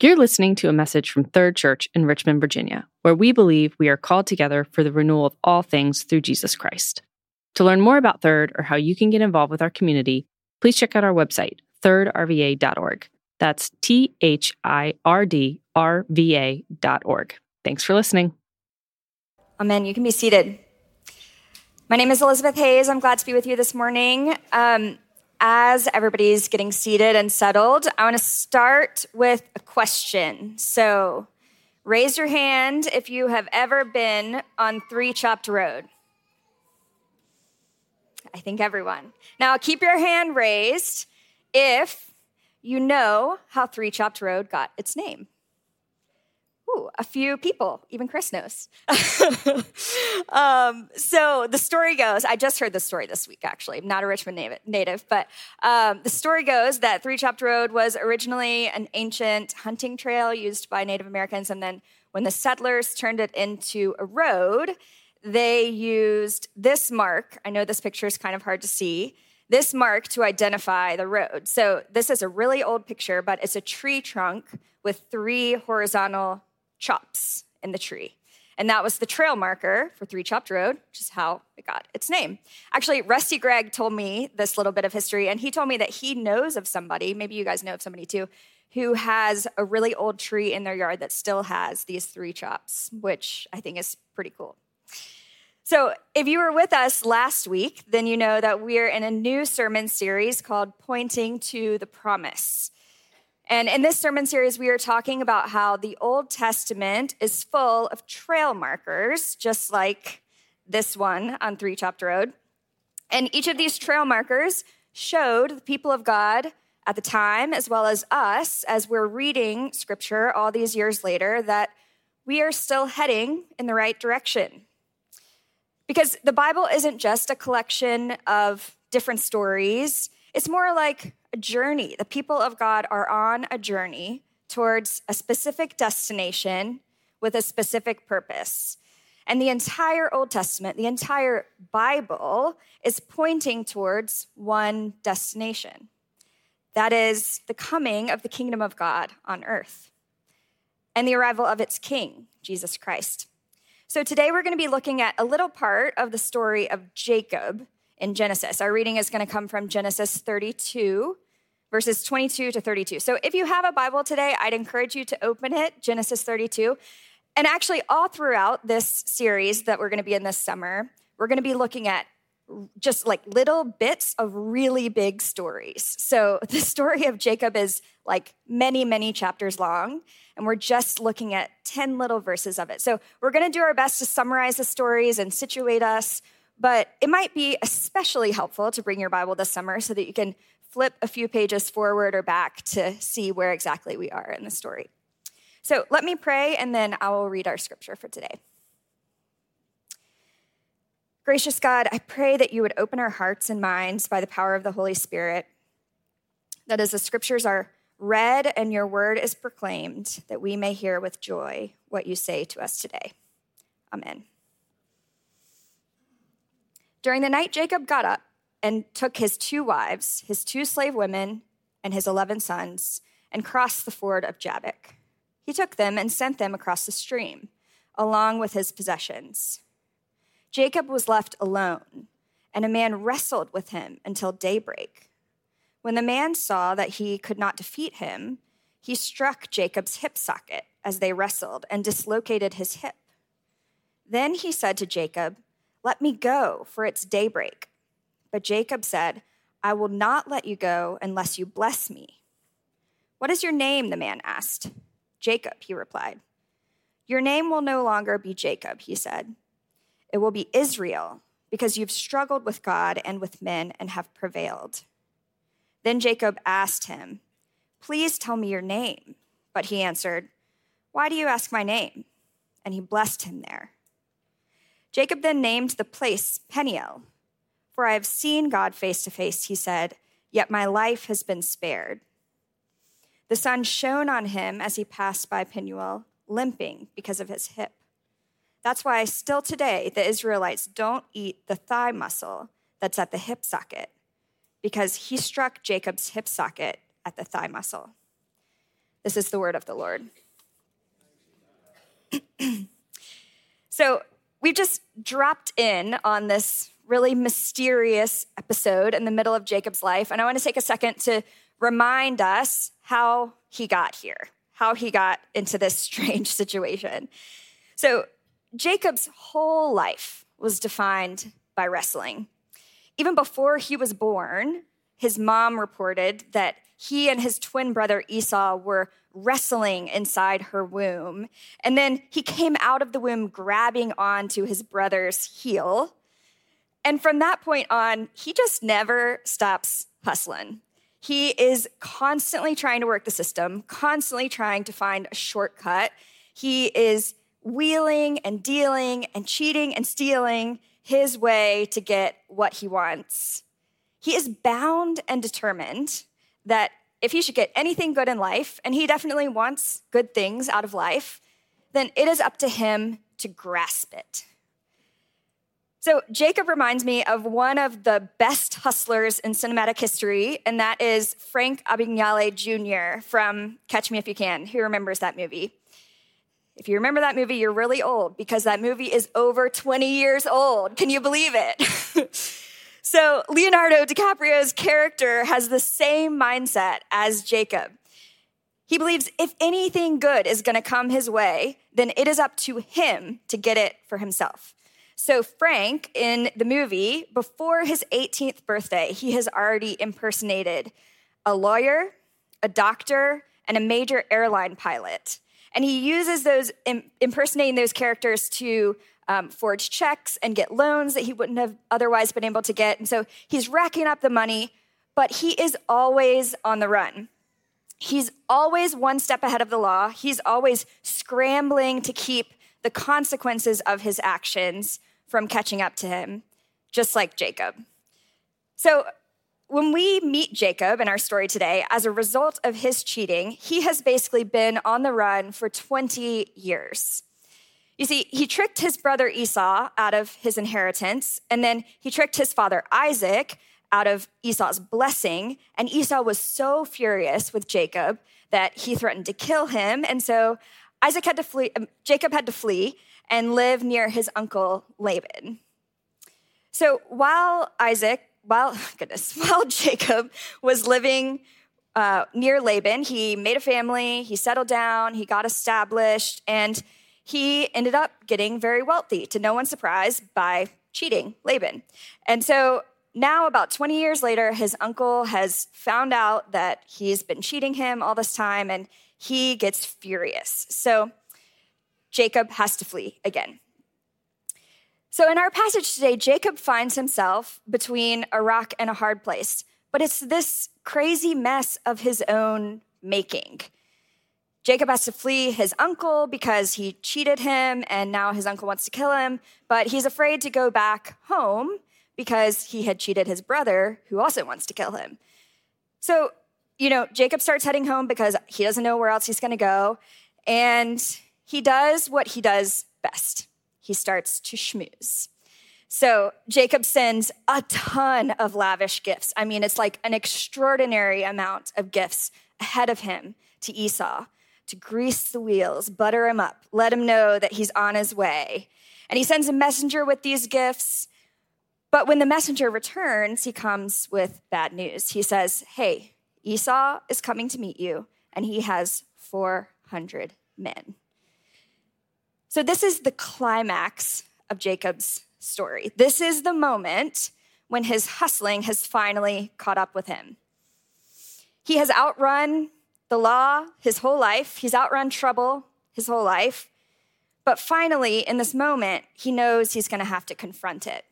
You're listening to a message from Third Church in Richmond, Virginia, where we believe we are called together for the renewal of all things through Jesus Christ. To learn more about Third or how you can get involved with our community, please check out our website, thirdrva.org. That's T H I R D R V A.org. Thanks for listening. Amen. You can be seated. My name is Elisabeth Hayes. I'm glad to be with you this morning. Um, as everybody's getting seated and settled, I want to start with a question. So, raise your hand if you have ever been on Three Chopt Road. I think everyone. Now, keep your hand raised if you know how Three Chopt Road got its name. Ooh, a few people, even Chris knows. um, so the story goes, I just heard this story this week, actually. I'm not a Richmond native, but um, the story goes that Three Chopt Road was originally an ancient hunting trail used by Native Americans. And then when the settlers turned it into a road, they used this mark. I know this picture is kind of hard to see. This mark to identify the road. So, this is a really old picture, but it's a tree trunk with three horizontal chops in the tree. And that was the trail marker for Three Chopt Road, which is how it got its name. Actually, Rusty Gregg told me this little bit of history, and he told me that he knows of somebody, maybe you guys know of somebody too, who has a really old tree in their yard that still has these three chops, which I think is pretty cool. So, if you were with us last week, then you know that we're in a new sermon series called Pointing to the Promise. And in this sermon series, we are talking about how the Old Testament is full of trail markers, just like this one on Three Chopt Road. And each of these trail markers showed the people of God at the time, as well as us, as we're reading scripture all these years later, that we are still heading in the right direction. Because the Bible isn't just a collection of different stories, it's more like a journey. The people of God are on a journey towards a specific destination with a specific purpose. And the entire Old Testament, the entire Bible, is pointing towards one destination. That is the coming of the kingdom of God on earth and the arrival of its king, Jesus Christ. So today we're going to be looking at a little part of the story of Jacob in Genesis. Our reading is going to come from Genesis 32, verses 22 to 32. So if you have a Bible today, I'd encourage you to open it, Genesis 32. And actually, all throughout this series that we're going to be in this summer, we're going to be looking at just like little bits of really big stories. So the story of Jacob is like many, many chapters long, and we're just looking at 10 little verses of it. So we're going to do our best to summarize the stories and situate us but it might be especially helpful to bring your Bible this summer so that you can flip a few pages forward or back to see where exactly we are in the story. So let me pray, and then I will read our scripture for today. Gracious God, I pray that you would open our hearts and minds by the power of the Holy Spirit, that as the scriptures are read and your word is proclaimed, that we may hear with joy what you say to us today. Amen. During the night, Jacob got up and took his two wives, his two slave women, and his 11 sons, and crossed the ford of Jabbok. He took them and sent them across the stream, along with his possessions. Jacob was left alone, and a man wrestled with him until daybreak. When the man saw that he could not defeat him, he struck Jacob's hip socket as they wrestled and dislocated his hip. Then he said to Jacob, let me go, for it's daybreak. But Jacob said, I will not let you go unless you bless me. What is your name? the man asked. Jacob, he replied. Your name will no longer be Jacob, he said. It will be Israel, because you've struggled with God and with men and have prevailed. Then Jacob asked him, Please tell me your name. But he answered, Why do you ask my name? And he blessed him there. Jacob then named the place Peniel. For I have seen God face to face, he said, yet my life has been spared. The sun shone on him as he passed by Peniel, limping because of his hip. That's why still today the Israelites don't eat the thigh muscle that's at the hip socket, because he struck Jacob's hip socket at the thigh muscle. This is the word of the Lord. so, we've just dropped in on this really mysterious episode in the middle of Jacob's life, and I want to take a second to remind us how he got here, how he got into this strange situation. So, Jacob's whole life was defined by wrestling. Even before he was born, his mom reported that he and his twin brother Esau were wrestling inside her womb. And then he came out of the womb grabbing onto his brother's heel. And from that point on, he just never stops hustling. He is constantly trying to work the system, constantly trying to find a shortcut. He is wheeling and dealing and cheating and stealing his way to get what he wants. He is bound and determined that if he should get anything good in life, and he definitely wants good things out of life, then it is up to him to grasp it. So, Jacob reminds me of one of the best hustlers in cinematic history, and that is Frank Abagnale Jr. from Catch Me If You Can. Who remembers that movie? If you remember that movie, you're really old because that movie is over 20 years old. Can you believe it? so, Leonardo DiCaprio's character has the same mindset as Jacob. He believes if anything good is going to come his way, then it is up to him to get it for himself. So, Frank in the movie, before his 18th birthday, he has already impersonated a lawyer, a doctor, and a major airline pilot. And he uses those, impersonating those characters to um, forge checks and get loans that he wouldn't have otherwise been able to get. And so he's racking up the money, but he is always on the run. He's always one step ahead of the law. He's always scrambling to keep the consequences of his actions from catching up to him, just like Jacob. So, when we meet Jacob in our story today, as a result of his cheating, he has basically been on the run for 20 years. You see, he tricked his brother Esau out of his inheritance, and then he tricked his father Isaac out of Esau's blessing. And Esau was so furious with Jacob that he threatened to kill him. And so Isaac had to flee, um, Jacob had to flee and live near his uncle Laban. So while Isaac, while goodness, while Jacob was living uh, near Laban, he made a family, he settled down, he got established, and he ended up getting very wealthy. To no one's surprise, by cheating Laban. And so now, about 20 years later, his uncle has found out that he's been cheating him all this time, and he gets furious. So Jacob has to flee again. So, in our passage today, Jacob finds himself between a rock and a hard place, but it's this crazy mess of his own making. Jacob has to flee his uncle because he cheated him and now his uncle wants to kill him, but he's afraid to go back home because he had cheated his brother who also wants to kill him. So, you know, Jacob starts heading home because he doesn't know where else he's going to go. And he does what he does best he starts to schmooze. So Jacob sends a ton of lavish gifts. I mean, it's like an extraordinary amount of gifts ahead of him to Esau to grease the wheels, butter him up, let him know that he's on his way. And he sends a messenger with these gifts. But when the messenger returns, he comes with bad news. He says, Hey, Esau is coming to meet you, and he has 400 men. So, this is the climax of Jacob's story. This is the moment when his hustling has finally caught up with him. He has outrun the law his whole life, he's outrun trouble his whole life. But finally, in this moment, he knows he's going to have to confront it.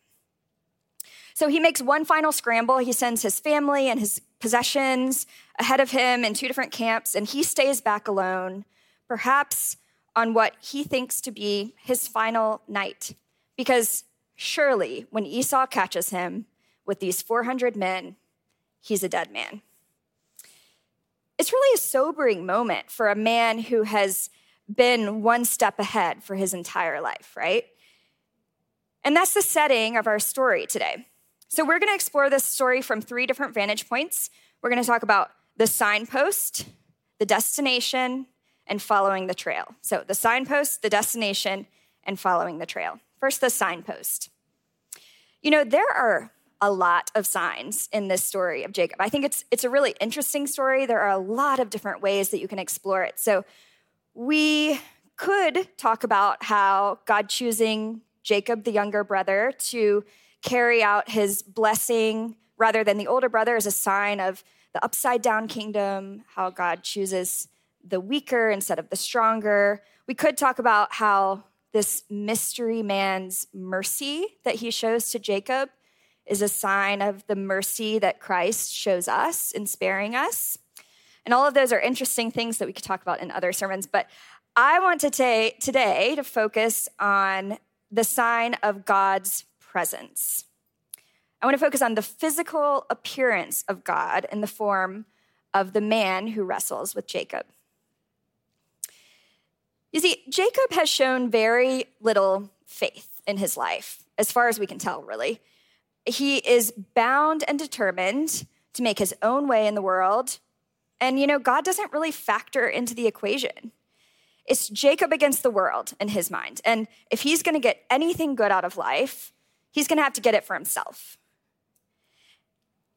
So he makes one final scramble. He sends his family and his possessions ahead of him in two different camps, and he stays back alone, perhaps on what he thinks to be his final night. Because surely, when Esau catches him with these 400 men, he's a dead man. It's really a sobering moment for a man who has been one step ahead for his entire life, right? And that's the setting of our story today. So, we're going to explore this story from three different vantage points. We're going to talk about the signpost, the destination, and following the trail. So the signpost, the destination, and following the trail. First, the signpost. You know, there are a lot of signs in this story of Jacob. I think it's it's a really interesting story. There are a lot of different ways that you can explore it. So we could talk about how God choosing Jacob, the younger brother, to carry out his blessing rather than the older brother is a sign of the upside down kingdom, how God chooses the weaker instead of the stronger. We could talk about how this mystery man's mercy that he shows to Jacob is a sign of the mercy that Christ shows us in sparing us. And all of those are interesting things that we could talk about in other sermons. But I want to today to focus on the sign of God's presence. I want to focus on the physical appearance of God in the form of the man who wrestles with Jacob. You see, Jacob has shown very little faith in his life, as far as we can tell, really. He is bound and determined to make his own way in the world. And, you know, God doesn't really factor into the equation. It's Jacob against the world in his mind. And if he's going to get anything good out of life, he's going to have to get it for himself.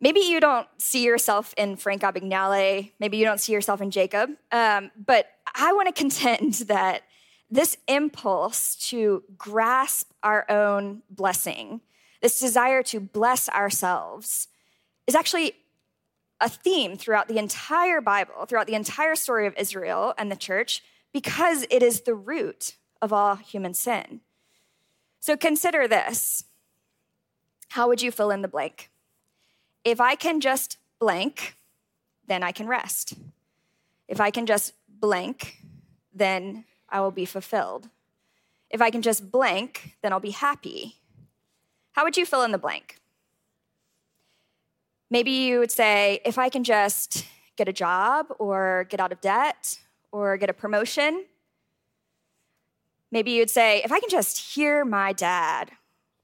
Maybe you don't see yourself in Frank Abagnale. Maybe you don't see yourself in Jacob. Um, but I want to contend that this impulse to grasp our own blessing, this desire to bless ourselves, is actually a theme throughout the entire Bible, throughout the entire story of Israel and the church, because it is the root of all human sin. So consider this. How would you fill in the blank? If I can just blank, then I can rest. If I can just blank, then I will be fulfilled. If I can just blank, then I'll be happy. How would you fill in the blank? Maybe you would say, if I can just get a job or get out of debt or get a promotion. Maybe you'd say, if I can just hear my dad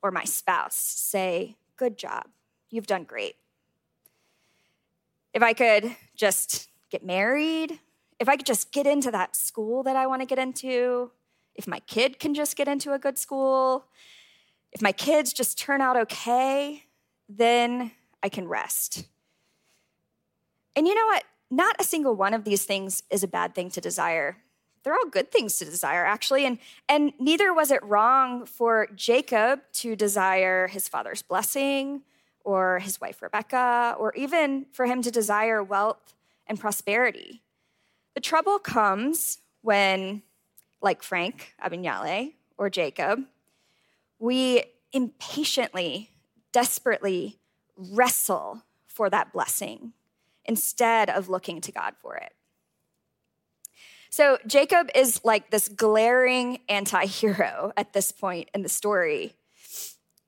or my spouse say, good job, you've done great. If I could just get married, if I could just get into that school that I want to get into, if my kid can just get into a good school, if my kids just turn out okay, then I can rest. And you know what? not a single one of these things is a bad thing to desire. They're all good things to desire, actually. And, and neither was it wrong for Jacob to desire his father's blessing or his wife Rebecca, or even for him to desire wealth and prosperity. The trouble comes when, like Frank Abagnale or Jacob, we impatiently, desperately wrestle for that blessing instead of looking to God for it. So Jacob is like this glaring anti hero at this point in the story.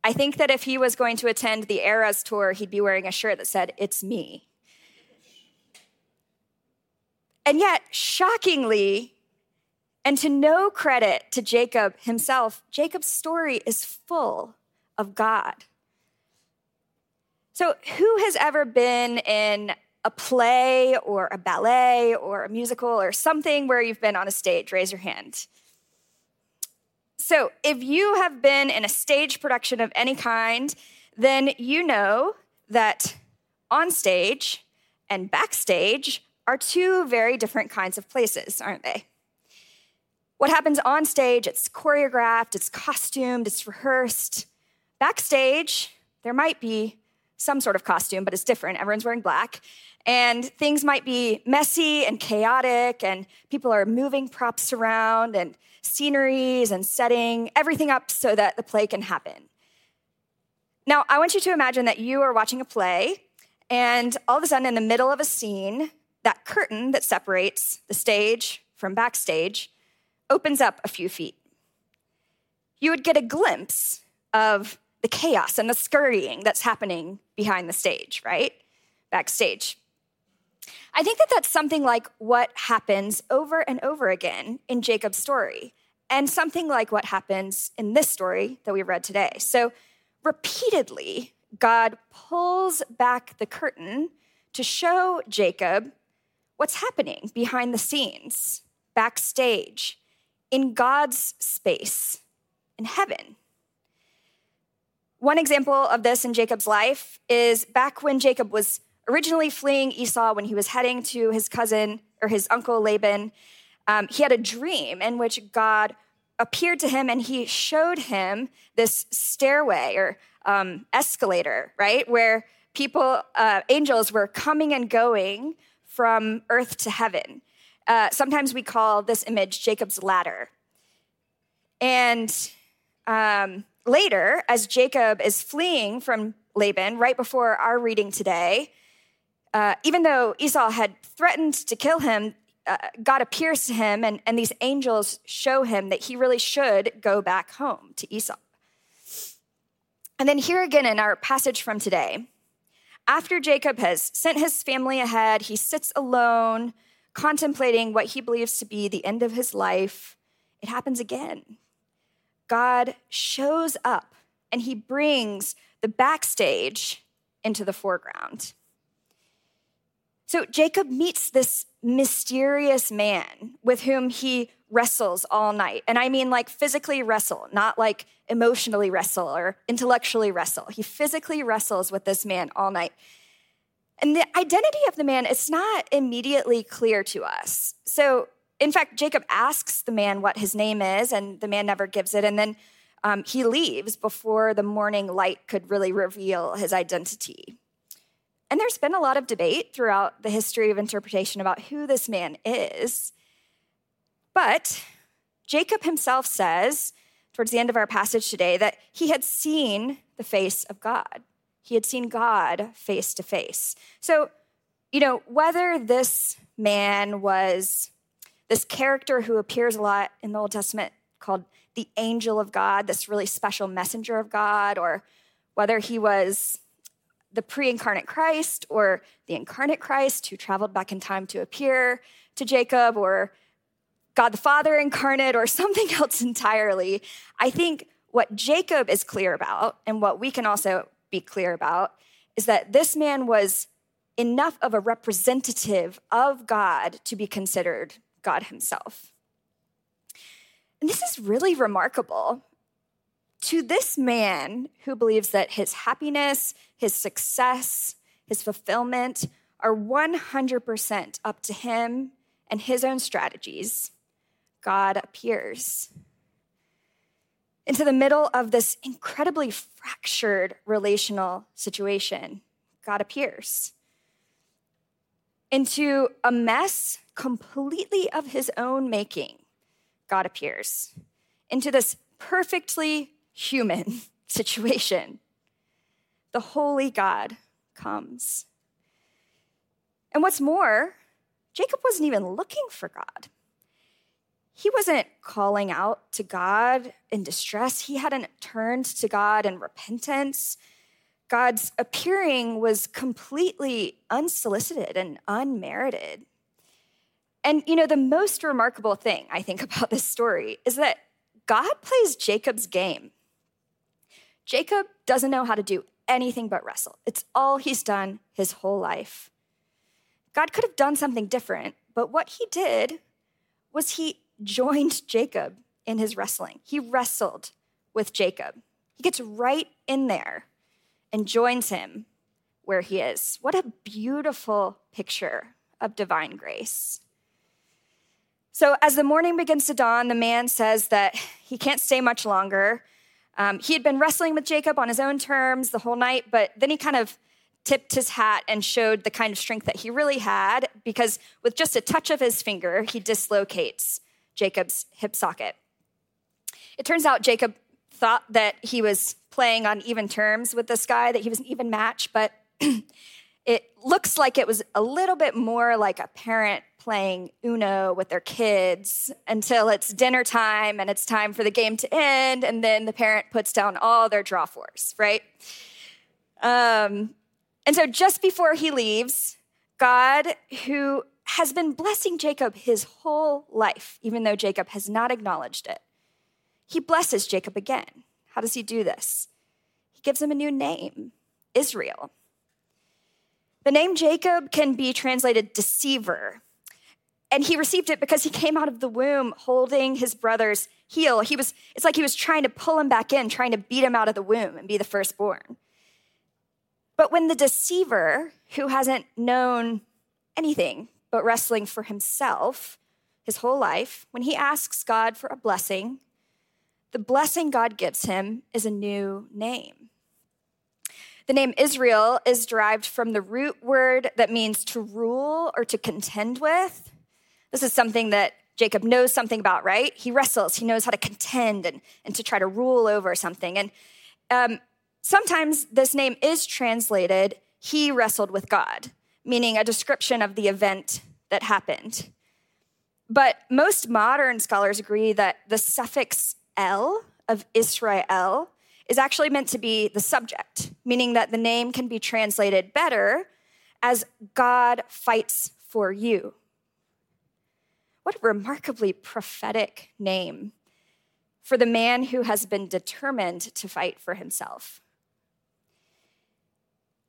I think that if he was going to attend the Eras tour, he'd be wearing a shirt that said, It's me. And yet, shockingly, and to no credit to Jacob himself, Jacob's story is full of God. So, who has ever been in a play or a ballet or a musical or something where you've been on a stage? Raise your hand. So, if you have been in a stage production of any kind, then you know that on stage and backstage are two very different kinds of places, aren't they? What happens on stage, it's choreographed, it's costumed, it's rehearsed. Backstage, there might be some sort of costume, but it's different. Everyone's wearing black. And things might be messy and chaotic, and people are moving props around and sceneries and setting everything up so that the play can happen. Now, I want you to imagine that you are watching a play, and all of a sudden, in the middle of a scene, that curtain that separates the stage from backstage opens up a few feet. You would get a glimpse of the chaos and the scurrying that's happening behind the stage, right? Backstage. I think that that's something like what happens over and over again in Jacob's story, and something like what happens in this story that we read today. So, repeatedly, God pulls back the curtain to show Jacob what's happening behind the scenes, backstage, in God's space, in heaven. One example of this in Jacob's life is back when Jacob was originally fleeing Esau when he was heading to his cousin or his uncle Laban. Um, he had a dream in which God appeared to him and he showed him this stairway or um, escalator, right? Where people, uh, angels were coming and going from earth to heaven. Uh, sometimes we call this image Jacob's ladder. And um, later, as Jacob is fleeing from Laban, right before our reading today, uh, even though Esau had threatened to kill him, uh, God appears to him, and, and these angels show him that he really should go back home to Esau. And then, here again in our passage from today, after Jacob has sent his family ahead, he sits alone, contemplating what he believes to be the end of his life. It happens again. God shows up and he brings the backstage into the foreground. So Jacob meets this mysterious man with whom he wrestles all night. And I mean like physically wrestle, not like emotionally wrestle or intellectually wrestle. He physically wrestles with this man all night. And the identity of the man is not immediately clear to us. So, in fact, Jacob asks the man what his name is, and the man never gives it. And then um, he leaves before the morning light could really reveal his identity. And there's been a lot of debate throughout the history of interpretation about who this man is. But Jacob himself says, towards the end of our passage today, that he had seen the face of God. He had seen God face to face. So, you know, whether this man was this character who appears a lot in the Old Testament called the angel of God, this really special messenger of God, or whether he was the pre incarnate Christ or the incarnate Christ who traveled back in time to appear to Jacob or God the Father incarnate or something else entirely. I think what Jacob is clear about and what we can also be clear about is that this man was enough of a representative of God to be considered God himself. And this is really remarkable to this man who believes that his happiness, his success, his fulfillment are 100% up to him and his own strategies, God appears. Into the middle of this incredibly fractured relational situation, God appears. Into a mess completely of his own making, God appears. Into this perfectly human situation. The holy God comes. And what's more, Jacob wasn't even looking for God. He wasn't calling out to God in distress. He hadn't turned to God in repentance. God's appearing was completely unsolicited and unmerited. And, you know, the most remarkable thing I think about this story is that God plays Jacob's game. Jacob doesn't know how to do anything but wrestle. It's all he's done his whole life. God could have done something different, but what he did was he joined Jacob in his wrestling. He wrestled with Jacob. He gets right in there and joins him where he is. What a beautiful picture of divine grace. So, as the morning begins to dawn, the man says that he can't stay much longer. Um, he had been wrestling with Jacob on his own terms the whole night, but then he kind of tipped his hat and showed the kind of strength that he really had because with just a touch of his finger, he dislocates Jacob's hip socket. It turns out Jacob thought that he was playing on even terms with this guy, that he was an even match, but it looks like it was a little bit more like a parent playing Uno with their kids until it's dinner time and it's time for the game to end, and then the parent puts down all their draw fours, right? Um, and so just before he leaves, God, who has been blessing Jacob his whole life, even though Jacob has not acknowledged it, he blesses Jacob again. How does he do this? He gives him a new name Israel. The name Jacob can be translated deceiver and he received it because he came out of the womb holding his brother's heel. He was, it's like he was trying to pull him back in, trying to beat him out of the womb and be the firstborn. But when the deceiver, who hasn't known anything but wrestling for himself his whole life, when he asks God for a blessing, the blessing God gives him is a new name. The name Israel is derived from the root word that means to rule or to contend with. This is something that Jacob knows something about, right? He wrestles, he knows how to contend and, and to try to rule over something. And um, sometimes this name is translated, he wrestled with God, meaning a description of the event that happened. But most modern scholars agree that the suffix El of Israel is actually meant to be the subject, meaning that the name can be translated better as God fights for you. What a remarkably prophetic name for the man who has been determined to fight for himself.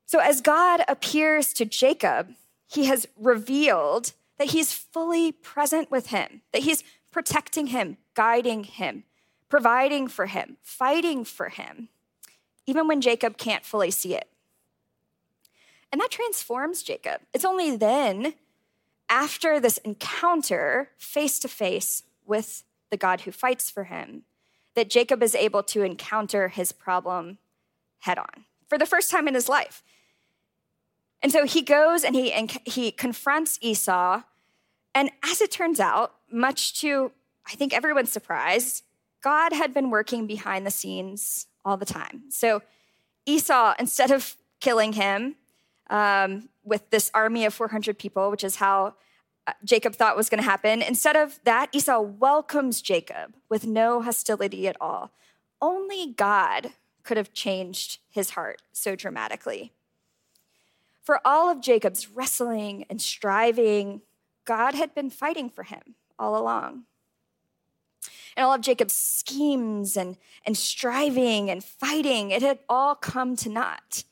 So, as God appears to Jacob, he has revealed that he's fully present with him, that he's protecting him, guiding him, providing for him, fighting for him, even when Jacob can't fully see it. And that transforms Jacob. It's only then after this encounter face to face with the God who fights for him, that Jacob is able to encounter his problem head on for the first time in his life. And so he goes and he, and he confronts Esau. And as it turns out, much to, I think, everyone's surprise, God had been working behind the scenes all the time. So Esau, instead of killing him, um, with this army of 400 people, which is how uh, Jacob thought was going to happen. Instead of that, Esau welcomes Jacob with no hostility at all. Only God could have changed his heart so dramatically. For all of Jacob's wrestling and striving, God had been fighting for him all along. And all of Jacob's schemes and, and striving and fighting, it had all come to naught.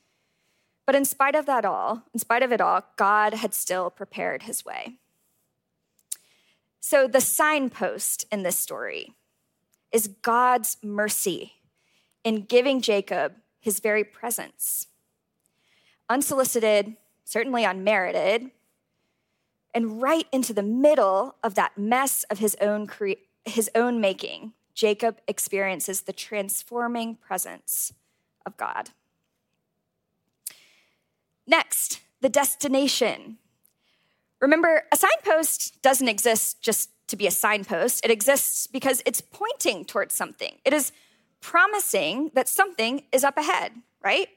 But in spite of that all, in spite of it all, God had still prepared his way. So the signpost in this story is God's mercy in giving Jacob his very presence. Unsolicited, certainly unmerited, and right into the middle of that mess of his own cre- his own making, Jacob experiences the transforming presence of God. Next, the destination. Remember, a signpost doesn't exist just to be a signpost, it exists because it's pointing towards something. It is promising that something is up ahead, right?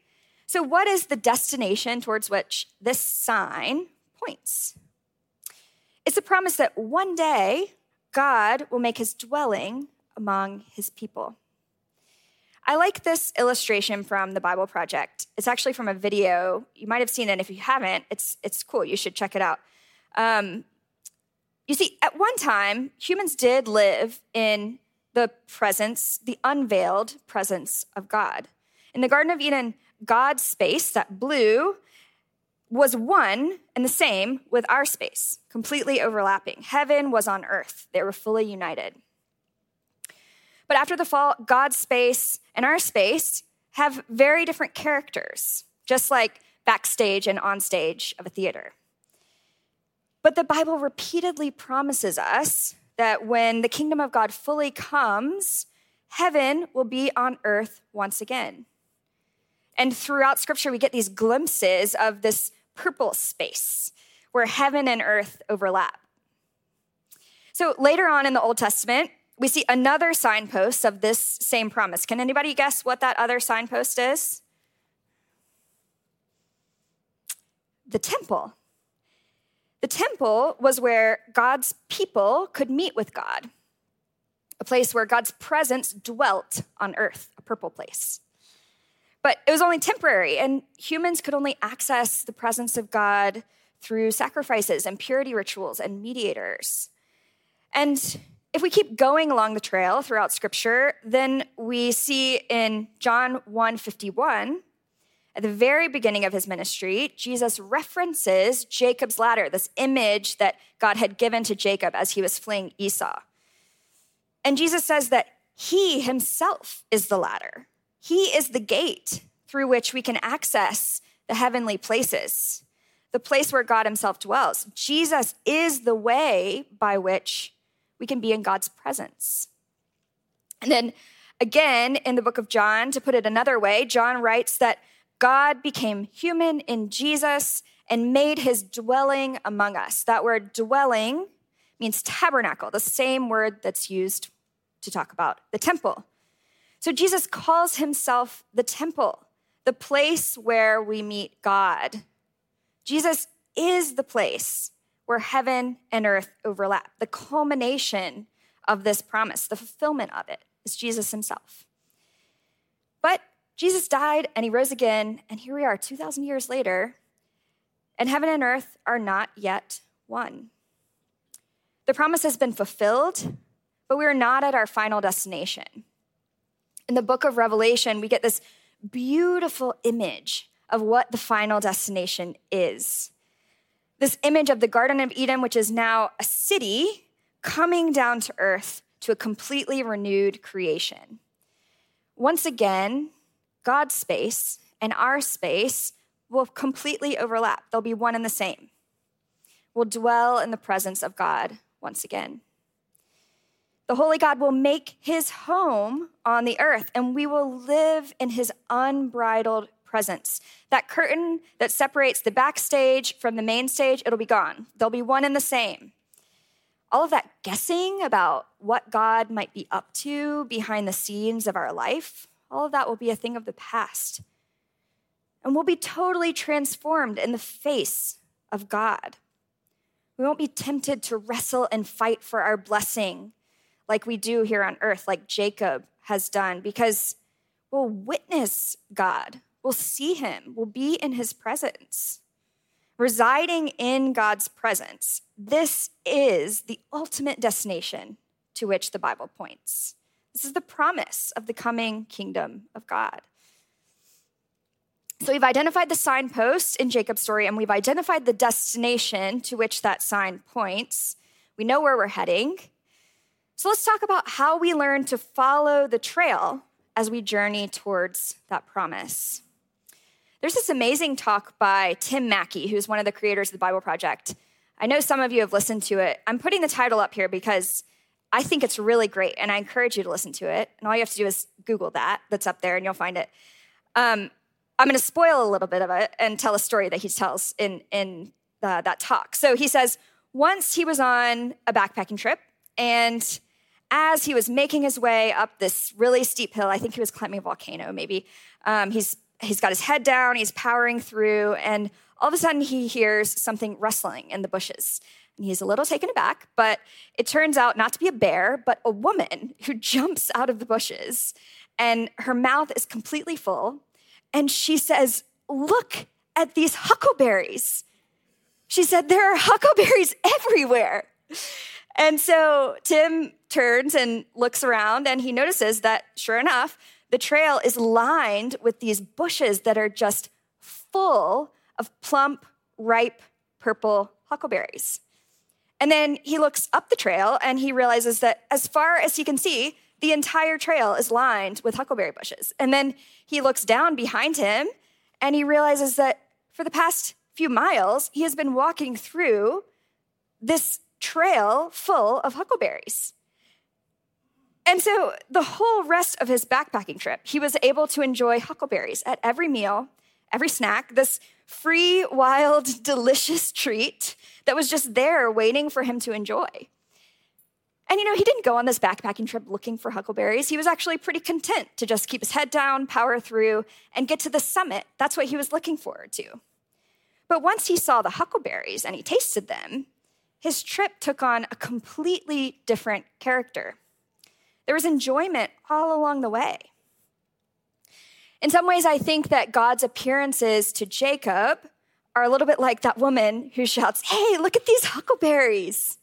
So, what is the destination towards which this sign points? It's a promise that one day God will make his dwelling among his people. I like this illustration from the Bible Project. It's actually from a video. You might have seen it. If you haven't, it's, it's cool. You should check it out. Um, you see, at one time, humans did live in the presence, the unveiled presence of God. In the Garden of Eden, God's space, that blue, was one and the same with our space, completely overlapping. Heaven was on earth, they were fully united. But after the fall, God's space and our space have very different characters, just like backstage and onstage of a theater. But the Bible repeatedly promises us that when the kingdom of God fully comes, heaven will be on earth once again. And throughout scripture, we get these glimpses of this purple space where heaven and earth overlap. So later on in the Old Testament, we see another signpost of this same promise. Can anybody guess what that other signpost is? The temple. The temple was where God's people could meet with God, a place where God's presence dwelt on earth, a purple place. But it was only temporary, and humans could only access the presence of God through sacrifices and purity rituals and mediators. And if we keep going along the trail throughout scripture, then we see in John 1 51 At the very beginning of his ministry, Jesus references Jacob's ladder, this image that God had given to Jacob as he was fleeing Esau. And Jesus says that he himself is the ladder, he is the gate through which we can access the heavenly places, the place where God himself dwells. Jesus is the way by which we can be in God's presence. And then again, in the book of John, to put it another way, John writes that God became human in Jesus and made his dwelling among us. That word dwelling means tabernacle, the same word that's used to talk about the temple. So Jesus calls himself the temple, the place where we meet God. Jesus is the place where heaven and earth overlap. The culmination of this promise, the fulfillment of it, is Jesus himself. But Jesus died and he rose again, and here we are 2,000 years later, and heaven and earth are not yet one. The promise has been fulfilled, but we are not at our final destination. In the book of Revelation, we get this beautiful image of what the final destination is this image of the Garden of Eden, which is now a city coming down to earth to a completely renewed creation. Once again, God's space and our space will completely overlap, they'll be one and the same. We'll dwell in the presence of God once again. The Holy God will make his home on the earth, and we will live in his unbridled presence. That curtain that separates the backstage from the main stage, it'll be gone. They'll be one and the same. All of that guessing about what God might be up to behind the scenes of our life, all of that will be a thing of the past. And we'll be totally transformed in the face of God. We won't be tempted to wrestle and fight for our blessing like we do here on earth, like Jacob has done, because we'll witness God we'll see him, we'll be in his presence. Residing in God's presence, this is the ultimate destination to which the Bible points. This is the promise of the coming kingdom of God. So we've identified the signpost in Jacob's story, and we've identified the destination to which that sign points. We know where we're heading. So let's talk about how we learn to follow the trail as we journey towards that promise. There's this amazing talk by Tim Mackie, who's one of the creators of the Bible Project. I know some of you have listened to it. I'm putting the title up here because I think it's really great, and I encourage you to listen to it. And all you have to do is Google that, that's up there, and you'll find it. Um, I'm going to spoil a little bit of it and tell a story that he tells in, in uh, that talk. So he says, once he was on a backpacking trip, and as he was making his way up this really steep hill, I think he was climbing a volcano, maybe, um, he's he's got his head down, he's powering through, and all of a sudden he hears something rustling in the bushes. And he's a little taken aback, but it turns out not to be a bear, but a woman who jumps out of the bushes. And her mouth is completely full. And she says, Look at these huckleberries. She said, There are huckleberries everywhere. And so Tim turns and looks around and he notices that, sure enough, the trail is lined with these bushes that are just full of plump, ripe, purple huckleberries. And then he looks up the trail and he realizes that as far as he can see, the entire trail is lined with huckleberry bushes. And then he looks down behind him and he realizes that for the past few miles, he has been walking through this trail full of huckleberries. And so the whole rest of his backpacking trip, he was able to enjoy huckleberries at every meal, every snack, this free, wild, delicious treat that was just there waiting for him to enjoy. And you know, he didn't go on this backpacking trip looking for huckleberries. He was actually pretty content to just keep his head down, power through, and get to the summit. That's what he was looking forward to. But once he saw the huckleberries and he tasted them, his trip took on a completely different character. There was enjoyment all along the way. In some ways, I think that God's appearances to Jacob are a little bit like that woman who shouts, Hey, look at these huckleberries.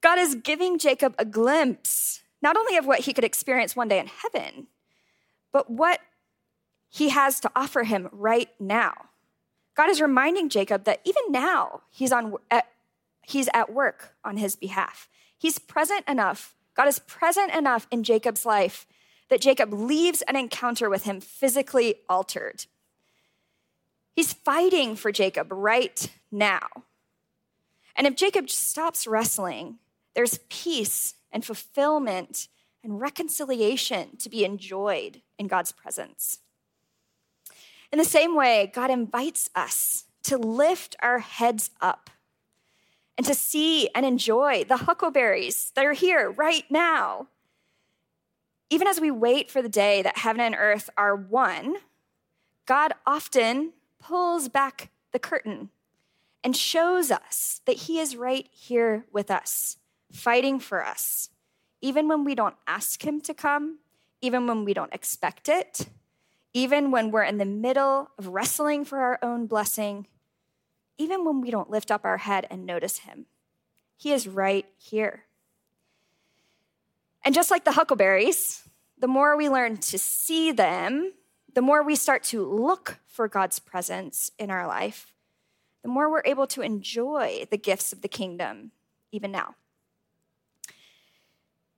God is giving Jacob a glimpse, not only of what he could experience one day in heaven, but what he has to offer him right now. God is reminding Jacob that even now he's, on, he's at work on his behalf. He's present enough. God is present enough in Jacob's life that Jacob leaves an encounter with him physically altered. He's fighting for Jacob right now. And if Jacob stops wrestling, there's peace and fulfillment and reconciliation to be enjoyed in God's presence. In the same way, God invites us to lift our heads up and to see and enjoy the huckleberries that are here right now. Even as we wait for the day that heaven and earth are one, God often pulls back the curtain and shows us that He is right here with us, fighting for us, even when we don't ask Him to come, even when we don't expect it, even when we're in the middle of wrestling for our own blessing, even when we don't lift up our head and notice Him. He is right here. And just like the huckleberries, the more we learn to see them, the more we start to look for God's presence in our life, the more we're able to enjoy the gifts of the kingdom, even now.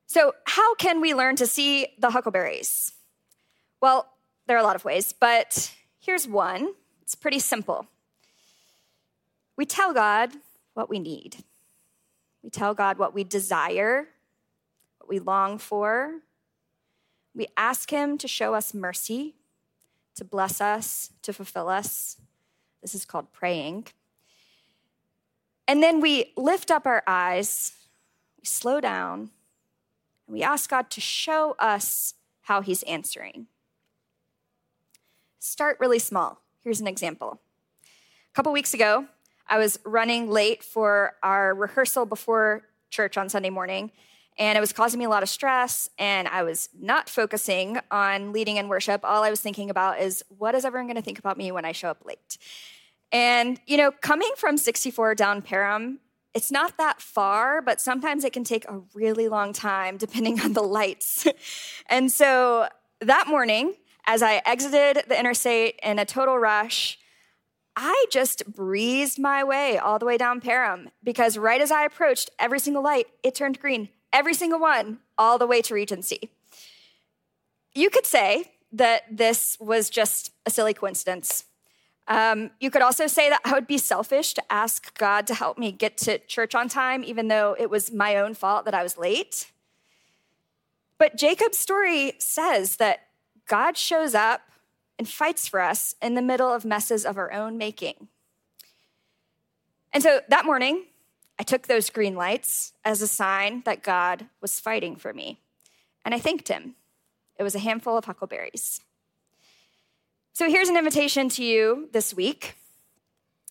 So, how can we learn to see the huckleberries? Well, there are a lot of ways, but here's one. It's pretty simple. We tell God what we need. We tell God what we desire, what we long for. We ask Him to show us mercy, to bless us, to fulfill us. This is called praying. And then we lift up our eyes, we slow down, and we ask God to show us how He's answering. Start really small. Here's an example. A couple weeks ago, I was running late for our rehearsal before church on Sunday morning, and it was causing me a lot of stress, and I was not focusing on leading in worship. All I was thinking about is what is everyone going to think about me when I show up late? And, you know, coming from 64 down Parham, it's not that far, but sometimes it can take a really long time depending on the lights. and so that morning, as I exited the interstate in a total rush, I just breezed my way all the way down Parham because right as I approached every single light, it turned green. Every single one, all the way to Regency. You could say that this was just a silly coincidence. Um, you could also say that I would be selfish to ask God to help me get to church on time, even though it was my own fault that I was late. But Jacob's story says that God shows up and fights for us in the middle of messes of our own making. And so that morning, I took those green lights as a sign that God was fighting for me. And I thanked him. It was a handful of huckleberries. So here's an invitation to you this week.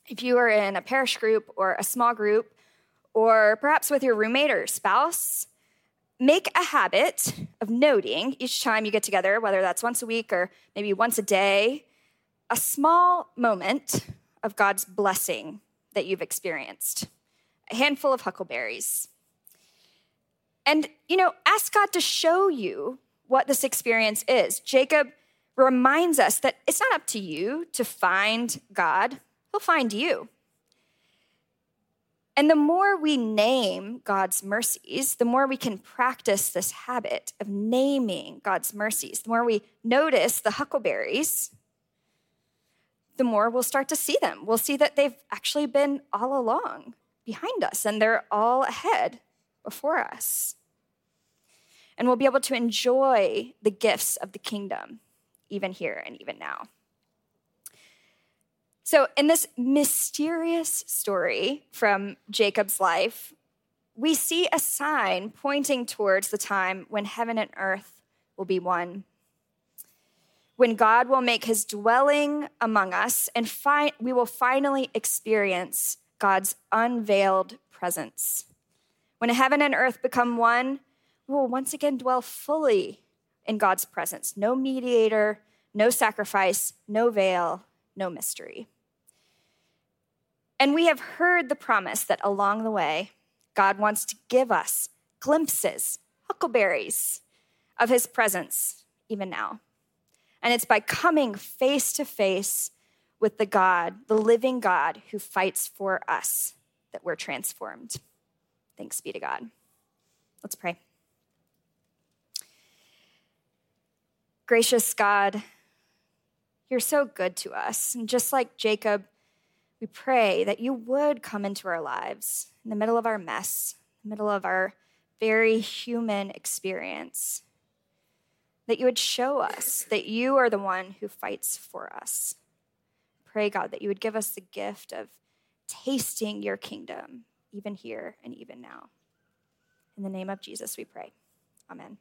If you are in a parish group or a small group, or perhaps with your roommate or spouse, make a habit of noting each time you get together, whether that's once a week or maybe once a day, a small moment of God's blessing that you've experienced, a handful of huckleberries. And, you know, ask God to show you what this experience is. Jacob reminds us that it's not up to you to find God, He'll find you. And the more we name God's mercies, the more we can practice this habit of naming God's mercies. The more we notice the huckleberries, the more we'll start to see them. We'll see that they've actually been all along behind us and they're all ahead before us. And we'll be able to enjoy the gifts of the kingdom, even here and even now. So, in this mysterious story from Jacob's life, we see a sign pointing towards the time when heaven and earth will be one. When God will make his dwelling among us, and fi- we will finally experience God's unveiled presence. When heaven and earth become one, we will once again dwell fully in God's presence. No mediator, no sacrifice, no veil, no mystery. And we have heard the promise that along the way, God wants to give us glimpses, huckleberries of his presence, even now. And it's by coming face to face with the God, the living God who fights for us, that we're transformed. Thanks be to God. Let's pray. Gracious God, you're so good to us. And just like Jacob, we pray that you would come into our lives in the middle of our mess, the middle of our very human experience. That you would show us that you are the one who fights for us. Pray, God, that you would give us the gift of tasting your kingdom, even here and even now. In the name of Jesus, we pray. Amen.